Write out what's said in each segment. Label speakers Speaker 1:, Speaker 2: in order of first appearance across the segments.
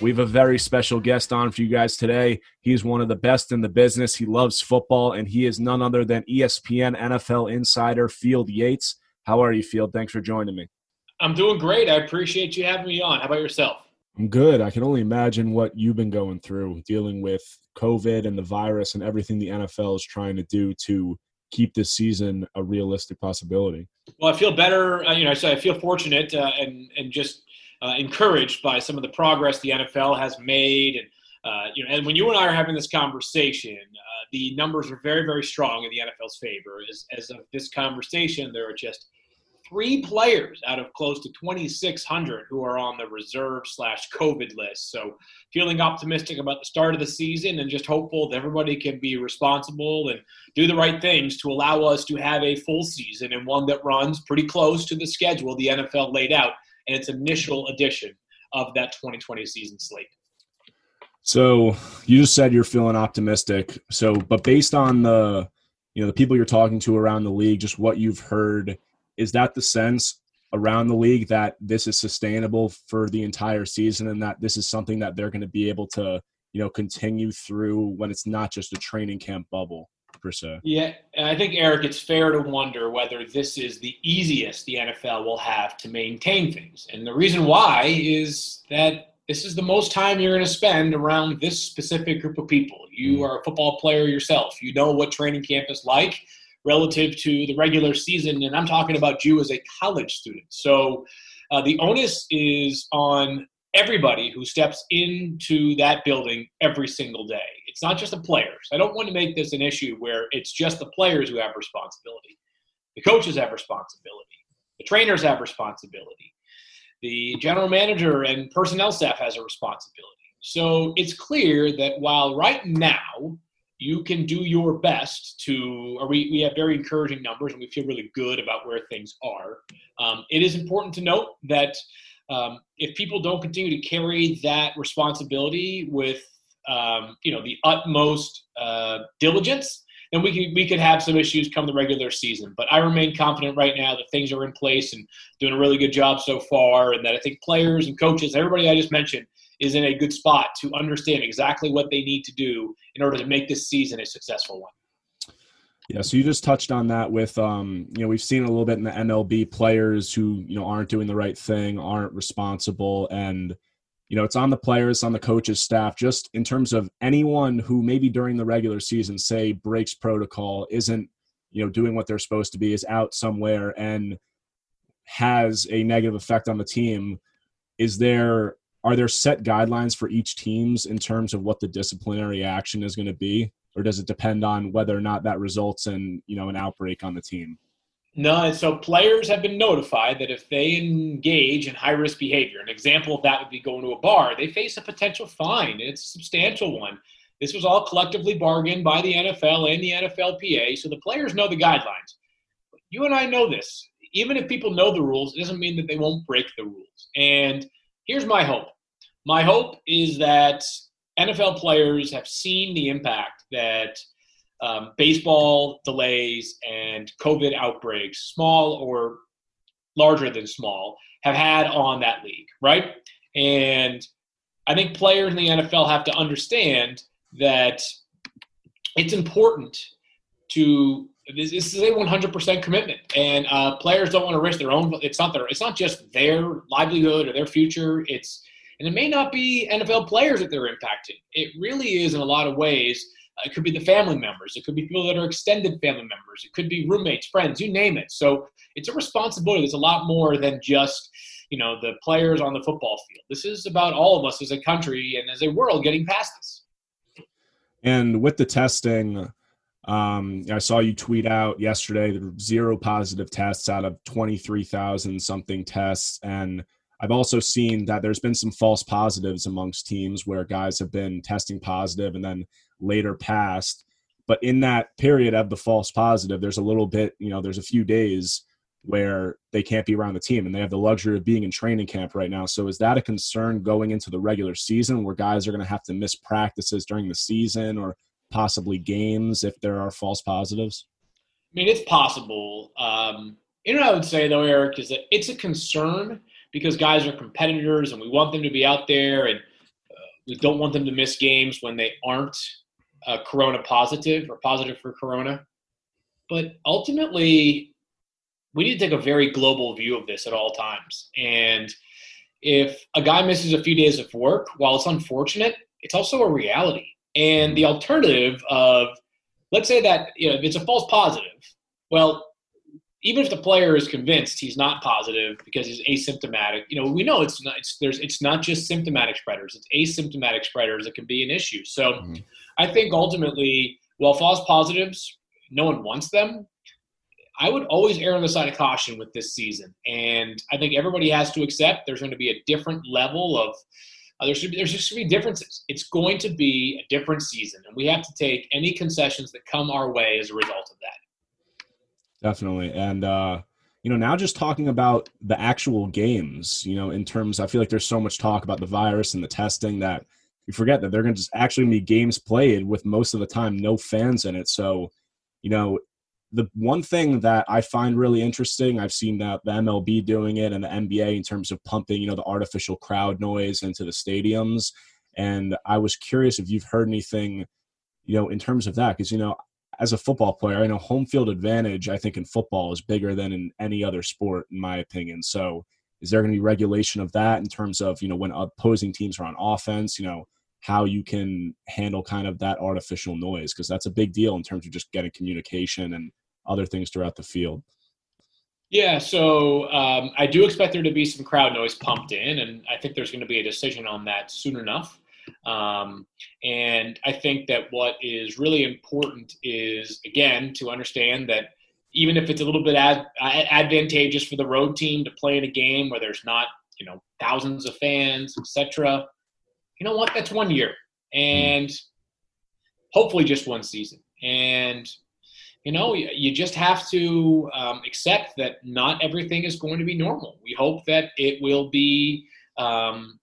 Speaker 1: We have a very special guest on for you guys today. He's one of the best in the business. He loves football, and he is none other than ESPN NFL insider Field Yates. How are you, Field? Thanks for joining me.
Speaker 2: I'm doing great. I appreciate you having me on. How about yourself?
Speaker 1: I'm good. I can only imagine what you've been going through dealing with COVID and the virus and everything the NFL is trying to do to keep this season a realistic possibility.
Speaker 2: Well, I feel better. Uh, you know, so I feel fortunate uh, and and just uh, encouraged by some of the progress the NFL has made. And uh, you know, and when you and I are having this conversation, uh, the numbers are very, very strong in the NFL's favor. As as of this conversation, there are just three players out of close to 2,600 who are on the reserve slash COVID list. So feeling optimistic about the start of the season and just hopeful that everybody can be responsible and do the right things to allow us to have a full season and one that runs pretty close to the schedule the NFL laid out in its initial edition of that 2020 season slate.
Speaker 1: So you just said you're feeling optimistic. So, but based on the, you know, the people you're talking to around the league, just what you've heard, is that the sense around the league that this is sustainable for the entire season and that this is something that they're going to be able to, you know, continue through when it's not just a training camp bubble se?
Speaker 2: Yeah, and I think Eric, it's fair to wonder whether this is the easiest the NFL will have to maintain things, and the reason why is that this is the most time you're going to spend around this specific group of people. You are a football player yourself. You know what training camp is like relative to the regular season, and I'm talking about you as a college student. So uh, the onus is on everybody who steps into that building every single day. It's not just the players. I don't want to make this an issue where it's just the players who have responsibility. The coaches have responsibility. The trainers have responsibility. The general manager and personnel staff has a responsibility. So it's clear that while right now you can do your best to, or we, we have very encouraging numbers and we feel really good about where things are, um, it is important to note that um, if people don't continue to carry that responsibility with um, you know the utmost uh, diligence, then we can we could have some issues come the regular season. But I remain confident right now that things are in place and doing a really good job so far, and that I think players and coaches, everybody I just mentioned, is in a good spot to understand exactly what they need to do in order to make this season a successful one.
Speaker 1: Yeah, so you just touched on that with um, you know, we've seen a little bit in the MLB players who, you know, aren't doing the right thing, aren't responsible and you know, it's on the players, on the coaches staff, just in terms of anyone who maybe during the regular season say breaks protocol, isn't, you know, doing what they're supposed to be, is out somewhere and has a negative effect on the team. Is there are there set guidelines for each teams in terms of what the disciplinary action is going to be? or does it depend on whether or not that results in you know an outbreak on the team
Speaker 2: No, so players have been notified that if they engage in high risk behavior, an example of that would be going to a bar, they face a potential fine. It's a substantial one. This was all collectively bargained by the NFL and the NFLPA, so the players know the guidelines. You and I know this. Even if people know the rules, it doesn't mean that they won't break the rules. And here's my hope my hope is that NFL players have seen the impact that um, baseball delays and COVID outbreaks, small or larger than small, have had on that league, right? And I think players in the NFL have to understand that it's important to this, this is a 100% commitment, and uh, players don't want to risk their own. It's not their. It's not just their livelihood or their future. It's and it may not be NFL players that they're impacting. It really is in a lot of ways. It could be the family members. It could be people that are extended family members. It could be roommates, friends, you name it. So it's a responsibility. There's a lot more than just you know the players on the football field. This is about all of us as a country and as a world getting past this.
Speaker 1: and with the testing um, i saw you tweet out yesterday zero positive tests out of 23000 something tests and I've also seen that there's been some false positives amongst teams where guys have been testing positive and then later passed. But in that period of the false positive, there's a little bit, you know, there's a few days where they can't be around the team and they have the luxury of being in training camp right now. So is that a concern going into the regular season where guys are going to have to miss practices during the season or possibly games if there are false positives?
Speaker 2: I mean, it's possible. Um, you know I would say though, Eric, is that it's a concern because guys are competitors and we want them to be out there and uh, we don't want them to miss games when they aren't uh, corona positive or positive for corona. But ultimately, we need to take a very global view of this at all times. And if a guy misses a few days of work, while it's unfortunate, it's also a reality. And the alternative of, let's say that you know, if it's a false positive, well, even if the player is convinced he's not positive because he's asymptomatic, you know, we know it's not it's there's it's not just symptomatic spreaders, it's asymptomatic spreaders that can be an issue. So mm-hmm. I think ultimately, while false positives, no one wants them. I would always err on the side of caution with this season, and I think everybody has to accept there's going to be a different level of uh, there should be, there's just going to be differences. It's going to be a different season, and we have to take any concessions that come our way as a result of that.
Speaker 1: Definitely, and uh, you know, now just talking about the actual games, you know, in terms, I feel like there's so much talk about the virus and the testing that you forget that they're going to just actually be games played with most of the time no fans in it. So, you know, the one thing that I find really interesting, I've seen that the MLB doing it and the NBA in terms of pumping, you know, the artificial crowd noise into the stadiums. And I was curious if you've heard anything, you know, in terms of that, because you know, as a football player, I know home field advantage. I think in football is bigger than in any other sport, in my opinion. So, is there going to be regulation of that in terms of you know when opposing teams are on offense? You know, how you can handle kind of that artificial noise because that's a big deal in terms of just getting communication and other things throughout the field.
Speaker 2: Yeah, so um, I do expect there to be some crowd noise pumped in, and I think there's going to be a decision on that soon enough. Um, and I think that what is really important is, again, to understand that even if it's a little bit ad- advantageous for the road team to play in a game where there's not, you know, thousands of fans, etc., you know what? That's one year, and hopefully just one season. And you know, you just have to um, accept that not everything is going to be normal. We hope that it will be um,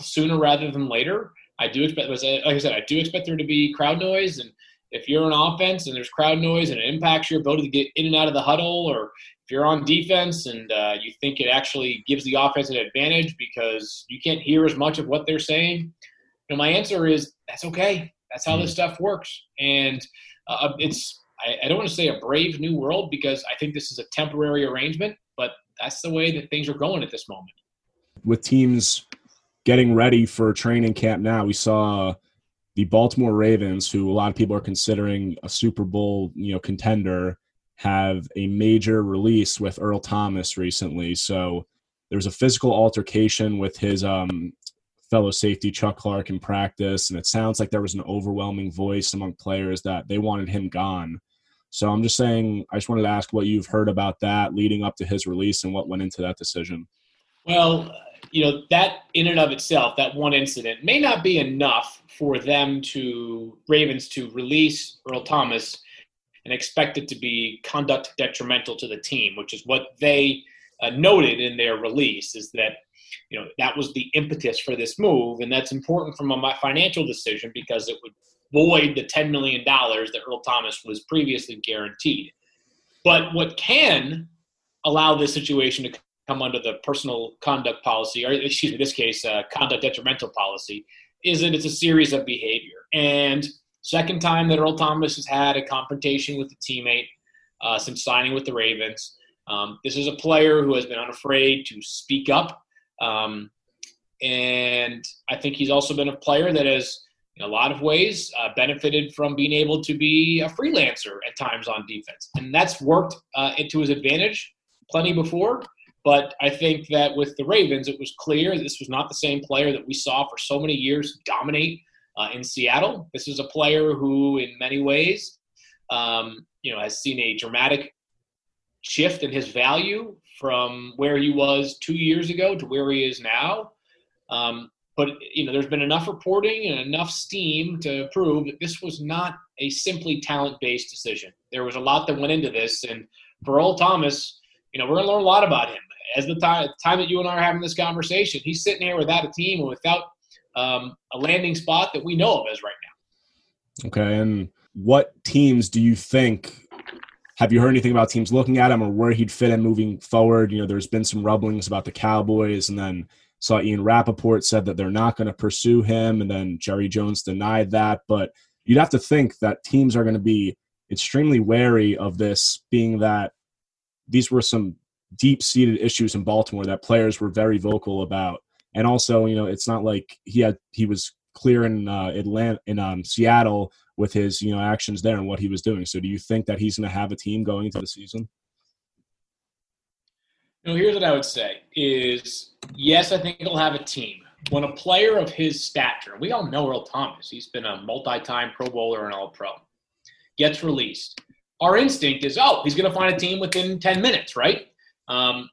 Speaker 2: sooner rather than later. I do expect, like I said, I do expect there to be crowd noise, and if you're on offense and there's crowd noise and it impacts your ability to get in and out of the huddle, or if you're on defense and uh, you think it actually gives the offense an advantage because you can't hear as much of what they're saying, you know, my answer is that's okay. That's how this mm-hmm. stuff works, and uh, it's I, I don't want to say a brave new world because I think this is a temporary arrangement, but that's the way that things are going at this moment.
Speaker 1: With teams getting ready for training camp now, we saw the Baltimore Ravens, who a lot of people are considering a Super Bowl, you know, contender, have a major release with Earl Thomas recently. So there was a physical altercation with his um, fellow safety Chuck Clark in practice, and it sounds like there was an overwhelming voice among players that they wanted him gone. So I'm just saying, I just wanted to ask what you've heard about that leading up to his release and what went into that decision.
Speaker 2: Well, you know, that in and of itself, that one incident may not be enough for them to, Ravens, to release Earl Thomas and expect it to be conduct detrimental to the team, which is what they uh, noted in their release, is that you know that was the impetus for this move, and that's important from a financial decision because it would void the $10 million that Earl Thomas was previously guaranteed. But what can allow this situation to come under the personal conduct policy, or excuse me, this case, uh, conduct detrimental policy, is that it's a series of behavior. And second time that Earl Thomas has had a confrontation with a teammate uh, since signing with the Ravens. Um, this is a player who has been unafraid to speak up. Um, and I think he's also been a player that has in a lot of ways uh, benefited from being able to be a freelancer at times on defense. And that's worked uh, to his advantage plenty before. But I think that with the Ravens, it was clear this was not the same player that we saw for so many years dominate uh, in Seattle. This is a player who, in many ways, um, you know, has seen a dramatic shift in his value from where he was two years ago to where he is now. Um, but you know, there's been enough reporting and enough steam to prove that this was not a simply talent-based decision. There was a lot that went into this, and for Earl Thomas, you know, we're to learn a lot about him as the time, time that you and I are having this conversation. He's sitting here without a team and without um, a landing spot that we know of as right now.
Speaker 1: Okay, and what teams do you think? Have you heard anything about teams looking at him or where he'd fit in moving forward? You know, there's been some rumblings about the Cowboys, and then saw Ian Rapoport said that they're not going to pursue him, and then Jerry Jones denied that. But you'd have to think that teams are going to be extremely wary of this, being that these were some deep seated issues in Baltimore that players were very vocal about. And also, you know, it's not like he had he was clear in uh, Atlanta in um, Seattle with his you know actions there and what he was doing. So, do you think that he's going to have a team going into the season?
Speaker 2: You know, here's what I would say: is yes, I think he'll have a team. When a player of his stature, we all know Earl Thomas, he's been a multi-time Pro Bowler and All-Pro, gets released. Our instinct is, oh, he's going to find a team within 10 minutes, right? Um,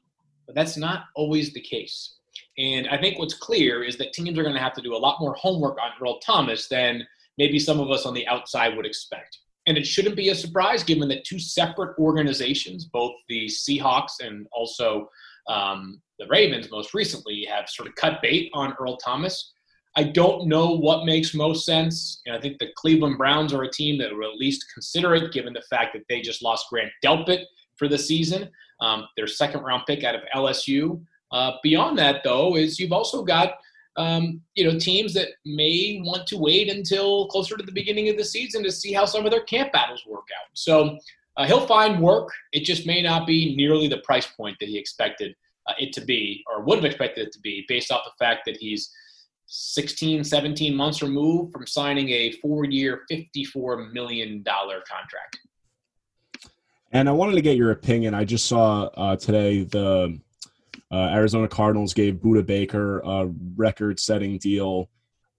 Speaker 2: but that's not always the case. And I think what's clear is that teams are going to have to do a lot more homework on Earl Thomas than maybe some of us on the outside would expect. And it shouldn't be a surprise given that two separate organizations, both the Seahawks and also um, the Ravens most recently, have sort of cut bait on Earl Thomas. I don't know what makes most sense. Know, I think the Cleveland Browns are a team that will at least consider it, given the fact that they just lost Grant Delpit for the season, um, their second round pick out of LSU. Uh, beyond that, though, is you've also got um, you know teams that may want to wait until closer to the beginning of the season to see how some of their camp battles work out. So uh, he'll find work. It just may not be nearly the price point that he expected uh, it to be, or would have expected it to be, based off the fact that he's 16, 17 months removed from signing a four-year, $54 million contract.
Speaker 1: And I wanted to get your opinion. I just saw uh, today the uh, Arizona Cardinals gave Budda Baker a record-setting deal.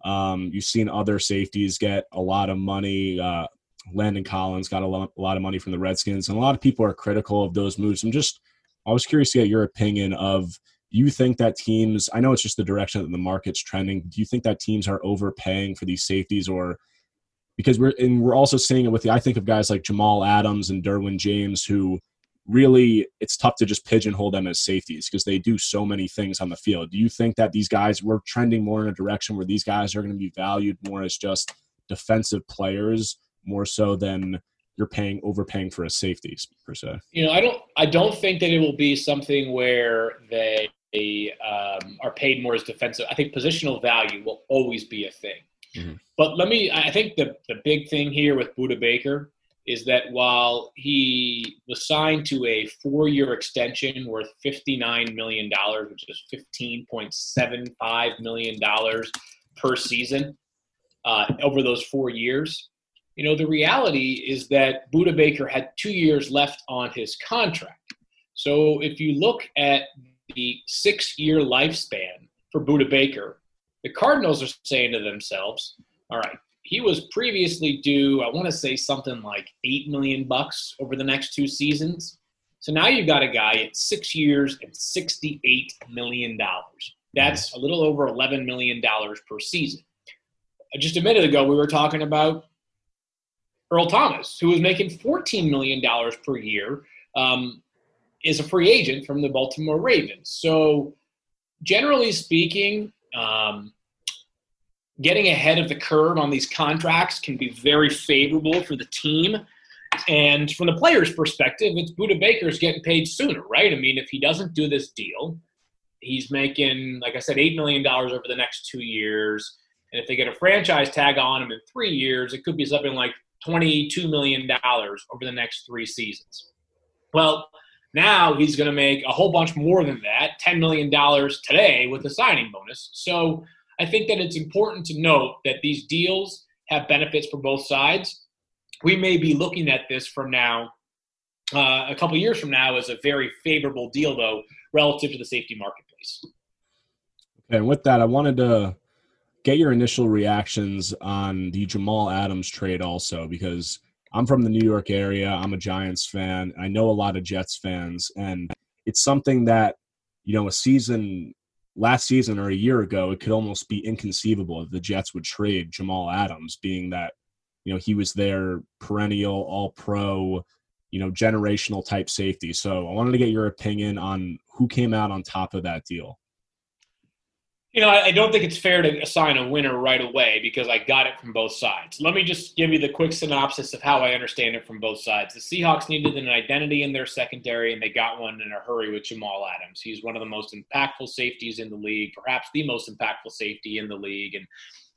Speaker 1: Um, you've seen other safeties get a lot of money. Uh, Landon Collins got a lot, a lot of money from the Redskins, and a lot of people are critical of those moves. I'm just, I was curious to get your opinion of. You think that teams? I know it's just the direction that the market's trending. Do you think that teams are overpaying for these safeties, or because we're and we're also seeing it with the I think of guys like Jamal Adams and Derwin James who really it's tough to just pigeonhole them as safeties because they do so many things on the field. Do you think that these guys we're trending more in a direction where these guys are going to be valued more as just defensive players more so than you're paying overpaying for a safety per se?
Speaker 2: You know, I don't I don't think that it will be something where they um, are paid more as defensive. I think positional value will always be a thing. Mm-hmm. But let me, I think the, the big thing here with Budda Baker is that while he was signed to a four year extension worth $59 million, which is $15.75 million per season uh, over those four years, you know, the reality is that Budda Baker had two years left on his contract. So if you look at the six year lifespan for Budda Baker, the Cardinals are saying to themselves, all right, he was previously due, I want to say something like 8 million bucks over the next two seasons. So now you've got a guy at six years and $68 million. That's a little over $11 million per season. Just a minute ago, we were talking about Earl Thomas, who was making $14 million per year, um, is a free agent from the Baltimore Ravens. So, generally speaking, um, getting ahead of the curve on these contracts can be very favorable for the team. And from the player's perspective, it's Budda Baker's getting paid sooner, right? I mean, if he doesn't do this deal, he's making, like I said, $8 million over the next two years. And if they get a franchise tag on him in three years, it could be something like $22 million over the next three seasons. Well, now he's going to make a whole bunch more than that, $10 million today with the signing bonus. So I think that it's important to note that these deals have benefits for both sides. We may be looking at this from now, uh, a couple years from now, as a very favorable deal, though, relative to the safety marketplace.
Speaker 1: And with that, I wanted to get your initial reactions on the Jamal Adams trade also, because I'm from the New York area. I'm a Giants fan. I know a lot of Jets fans. And it's something that you know a season last season or a year ago it could almost be inconceivable if the Jets would trade Jamal Adams, being that you know he was their perennial All Pro, you know generational type safety. So I wanted to get your opinion on who came out on top of that deal.
Speaker 2: You know, I don't think it's fair to assign a winner right away because I got it from both sides. Let me just give you the quick synopsis of how I understand it from both sides. The Seahawks needed an identity in their secondary, and they got one in a hurry with Jamal Adams. He's one of the most impactful safeties in the league, perhaps the most impactful safety in the league. And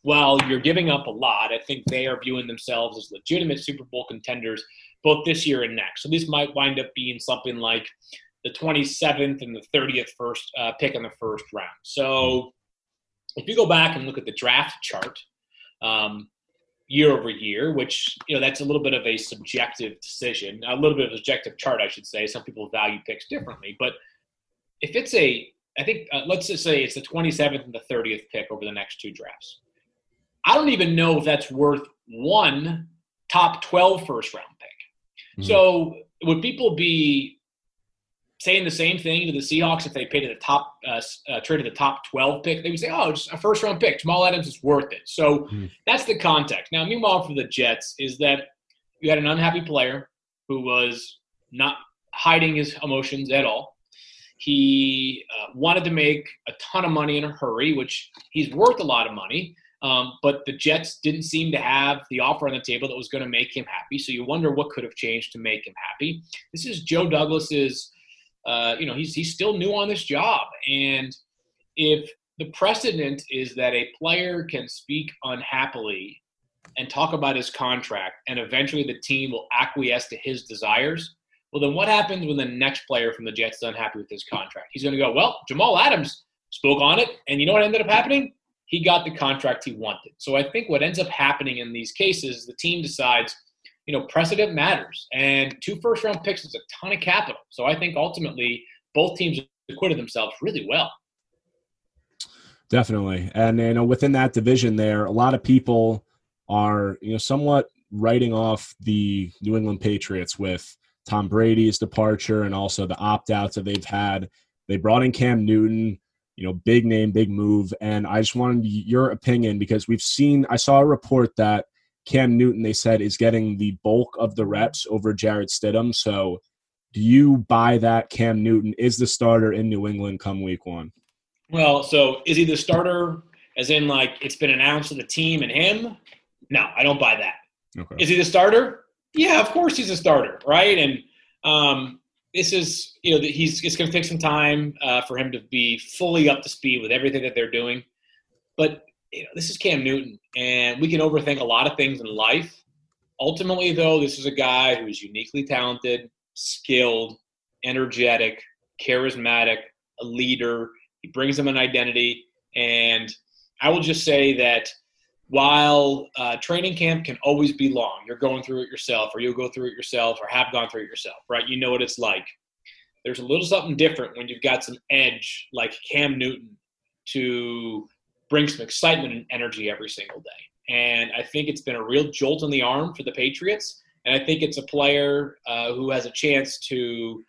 Speaker 2: while you're giving up a lot, I think they are viewing themselves as legitimate Super Bowl contenders both this year and next. So this might wind up being something like the 27th and the 30th first uh, pick in the first round. So if you go back and look at the draft chart um, year over year, which you know that's a little bit of a subjective decision, a little bit of a subjective chart, I should say. Some people value picks differently, but if it's a, I think uh, let's just say it's the 27th and the 30th pick over the next two drafts. I don't even know if that's worth one top 12 first round pick. Mm-hmm. So would people be saying the same thing to the Seahawks if they paid at the top, uh, uh, traded the top 12 pick. They would say, oh, just a first round pick. Jamal Adams is worth it. So mm. that's the context. Now, meanwhile, for the Jets, is that you had an unhappy player who was not hiding his emotions at all. He uh, wanted to make a ton of money in a hurry, which he's worth a lot of money. Um, but the Jets didn't seem to have the offer on the table that was going to make him happy. So you wonder what could have changed to make him happy. This is Joe Douglas's uh, you know, he's he's still new on this job, and if the precedent is that a player can speak unhappily and talk about his contract, and eventually the team will acquiesce to his desires. Well, then what happens when the next player from the Jets is unhappy with his contract? He's going to go, well, Jamal Adams spoke on it, and you know what ended up happening? He got the contract he wanted. So I think what ends up happening in these cases, the team decides – you know, precedent matters. And two first round picks is a ton of capital. So I think ultimately both teams acquitted themselves really well.
Speaker 1: Definitely. And, you know, within that division there, a lot of people are, you know, somewhat writing off the New England Patriots with Tom Brady's departure and also the opt outs that they've had. They brought in Cam Newton, you know, big name, big move. And I just wanted your opinion because we've seen, I saw a report that Cam Newton, they said, is getting the bulk of the reps over Jarrett Stidham. So, do you buy that Cam Newton is the starter in New England come week one?
Speaker 2: Well, so is he the starter as in like it's been announced to the team and him? No, I don't buy that. Okay. Is he the starter? Yeah, of course he's a starter, right? And um, this is you know he's it's going to take some time uh, for him to be fully up to speed with everything that they're doing. But you know, this is Cam Newton, and we can overthink a lot of things in life. Ultimately, though, this is a guy who is uniquely talented, skilled, energetic, charismatic, a leader. He brings them an identity. And I will just say that while uh, training camp can always be long, you're going through it yourself, or you'll go through it yourself, or have gone through it yourself, right? You know what it's like. There's a little something different when you've got some edge like Cam Newton to bring some excitement and energy every single day. And I think it's been a real jolt in the arm for the Patriots. And I think it's a player uh, who has a chance to,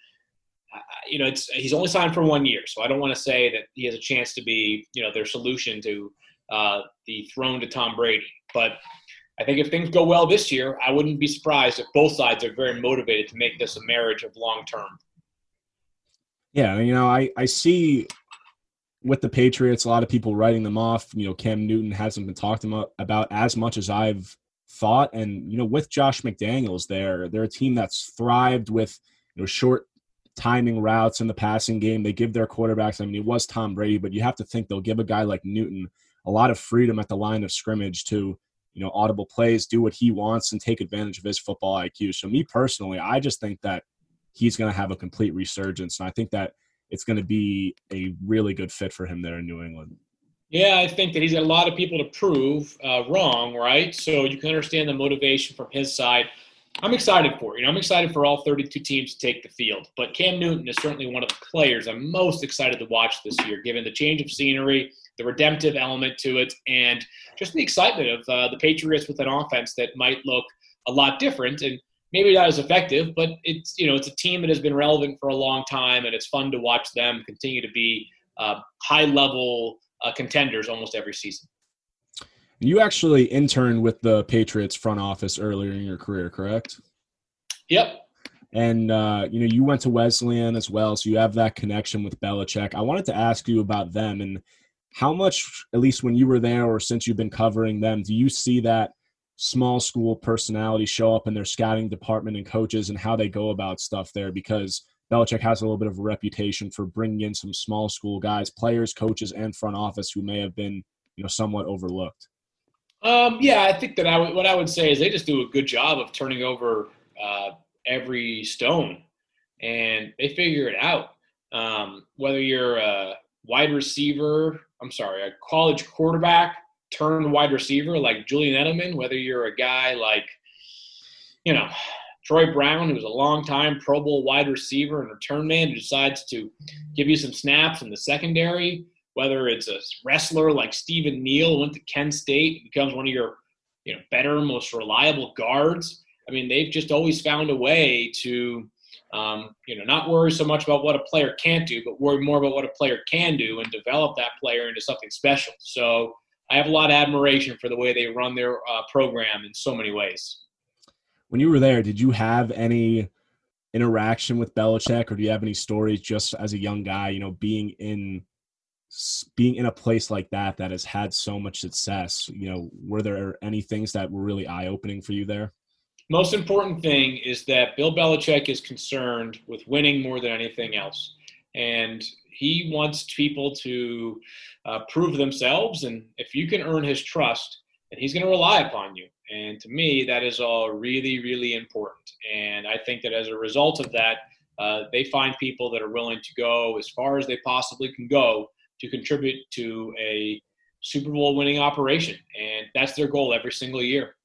Speaker 2: uh, you know, it's he's only signed for one year, so I don't want to say that he has a chance to be, you know, their solution to uh, the throne to Tom Brady. But I think if things go well this year, I wouldn't be surprised if both sides are very motivated to make this a marriage of long term.
Speaker 1: Yeah, you know, I I see with the Patriots, a lot of people writing them off. You know, Cam Newton hasn't been talked about as much as I've thought. And, you know, with Josh McDaniels there, they're a team that's thrived with, you know, short timing routes in the passing game. They give their quarterbacks, I mean, it was Tom Brady, but you have to think they'll give a guy like Newton a lot of freedom at the line of scrimmage to, you know, audible plays, do what he wants and take advantage of his football IQ. So, me personally, I just think that he's going to have a complete resurgence. And I think that it's going to be a really good fit for him there in New England.
Speaker 2: Yeah, I think that he's got a lot of people to prove uh, wrong, right? So you can understand the motivation from his side. I'm excited for it. You know, I'm excited for all 32 teams to take the field. But Cam Newton is certainly one of the players I'm most excited to watch this year, given the change of scenery, the redemptive element to it, and just the excitement of uh, the Patriots with an offense that might look a lot different. And maybe not as effective, but it's you know it's a team that has been relevant for a long time, and it's fun to watch them continue to be uh, high level uh, contenders almost every season.
Speaker 1: You actually interned with the Patriots front office earlier in your career, correct?
Speaker 2: Yep.
Speaker 1: And uh, you know you went to Wesleyan as well, so you have that connection with Belichick. I wanted to ask you about them and how much, at least when you were there or since you've been covering them, do you see that small school personality show up in their scouting department and coaches and how they go about stuff there? Because Belichick has a little bit of a reputation for bringing in some small school guys, players, coaches, and front office who may have been, you know, somewhat overlooked.
Speaker 2: Um, yeah, I think that I w- what I would say is they just do a good job of turning over uh, every stone, and they figure it out. Um, whether you're a wide receiver, I'm sorry, a college quarterback turned wide receiver like Julian Edelman, whether you're a guy like, you know, Troy Brown, who's a long-time Pro Bowl wide receiver and return man who decides to give you some snaps in the secondary, whether it's a wrestler like Stephen Neal, went to Kent State, becomes one of your you know better, most reliable guards. I mean, they've just always found a way to um, you know not worry so much about what a player can't do, but worry more about what a player can do and develop that player into something special. So I have a lot of admiration for the way they run their uh, program in so many ways.
Speaker 1: When you were there, did you have any interaction with Belichick, or do you have any stories just as a young guy, you know, being in being in a place like that that has had so much success? You know, were there any things that were really eye opening for you there?
Speaker 2: Most important thing is that Bill Belichick is concerned with winning more than anything else, and he wants people to uh, prove themselves. And if you can earn his trust, then he's going to rely upon you. And to me, that is all really, really important. And I think that as a result of that, uh, they find people that are willing to go as far as they possibly can go to contribute to a Super Bowl winning operation. And that's their goal every single year.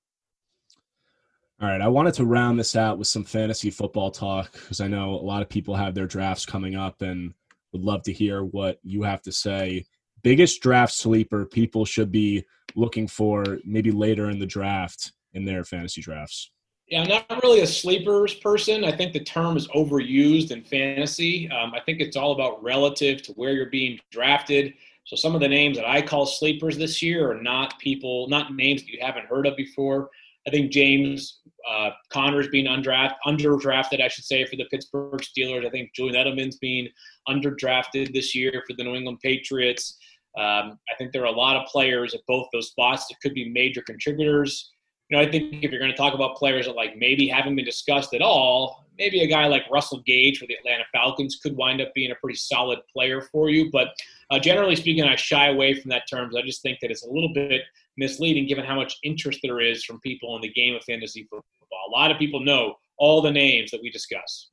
Speaker 1: All right, I wanted to round this out with some fantasy football talk because I know a lot of people have their drafts coming up and would love to hear what you have to say. Biggest draft sleeper people should be looking for maybe later in the draft in their fantasy drafts.
Speaker 2: Yeah, I'm not really a sleepers person. I think the term is overused in fantasy. Um, I think it's all about relative to where you're being drafted. So some of the names that I call sleepers this year are not people, not names that you haven't heard of before. I think James uh, Conner's being undrafted, underdrafted, I should say, for the Pittsburgh Steelers. I think Julian Edelman's being underdrafted this year for the New England Patriots. Um, I think there are a lot of players at both those spots that could be major contributors. You know, I think if you're going to talk about players that like maybe haven't been discussed at all, maybe a guy like Russell Gage for the Atlanta Falcons could wind up being a pretty solid player for you. But uh, generally speaking, I shy away from that terms. I just think that it's a little bit misleading given how much interest there is from people in the game of fantasy football. A lot of people know all the names that we discuss.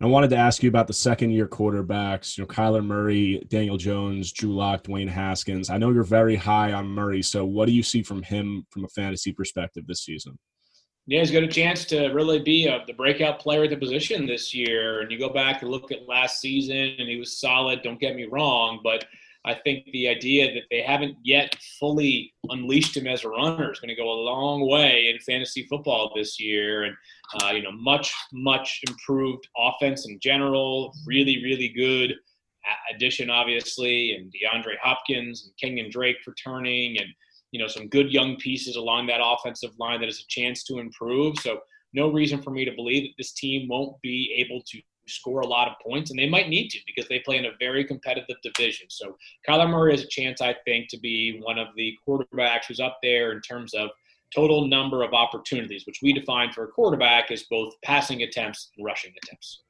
Speaker 1: I wanted to ask you about the second year quarterbacks, you know, Kyler Murray, Daniel Jones, Drew Lock, Dwayne Haskins. I know you're very high on Murray, so what do you see from him from a fantasy perspective this season?
Speaker 2: Yeah, he's got a chance to really be a, the breakout player at the position this year. And you go back and look at last season, and he was solid. Don't get me wrong, but I think the idea that they haven't yet fully unleashed him as a runner is going to go a long way in fantasy football this year. And, uh, you know, much, much improved offense in general, really, really good addition, obviously, and DeAndre Hopkins and Kenyan Drake returning and, you know, some good young pieces along that offensive line that has a chance to improve. So, no reason for me to believe that this team won't be able to score a lot of points, and they might need to because they play in a very competitive division. So Kyler Murray has a chance, I think, to be one of the quarterbacks who's up there in terms of total number of opportunities, which we define for a quarterback as both passing attempts and rushing attempts.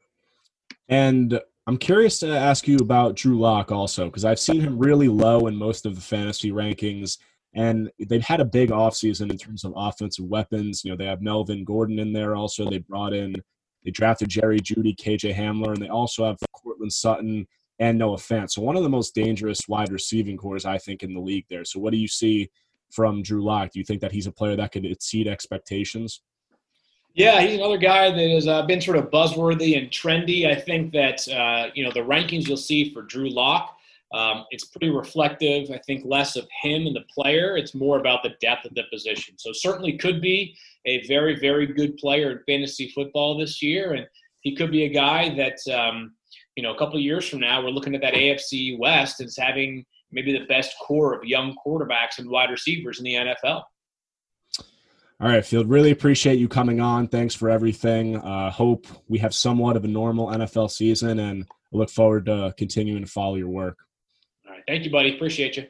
Speaker 1: And I'm curious to ask you about Drew Lock also, because I've seen him really low in most of the fantasy rankings. And they've had a big offseason in terms of offensive weapons. You know, they have Melvin Gordon in there also. They brought in they drafted Jerry Jeudy, KJ Hamler, and they also have Courtland Sutton and Noah Fant. So one of the most dangerous wide receiving cores, I think, in the league there. So what do you see from Drew Lock? Do you think that he's a player that could exceed expectations?
Speaker 2: Yeah, he's another guy that has uh, been sort of buzzworthy and trendy. I think that uh, you know the rankings you'll see for Drew Lock Um, it's pretty reflective, I think, less of him and the player. It's more about the depth of the position. So certainly could be a very, very good player in fantasy football this year, and he could be a guy that um, you know a couple years from now we're looking at that AFC West as having maybe the best core of young quarterbacks and wide receivers in the NFL.
Speaker 1: All right, Field. Really appreciate you coming on. Thanks for everything. Uh, hope we have somewhat of a normal NFL season, and I look forward to continuing to follow your work.
Speaker 2: Thank you, buddy. Appreciate you.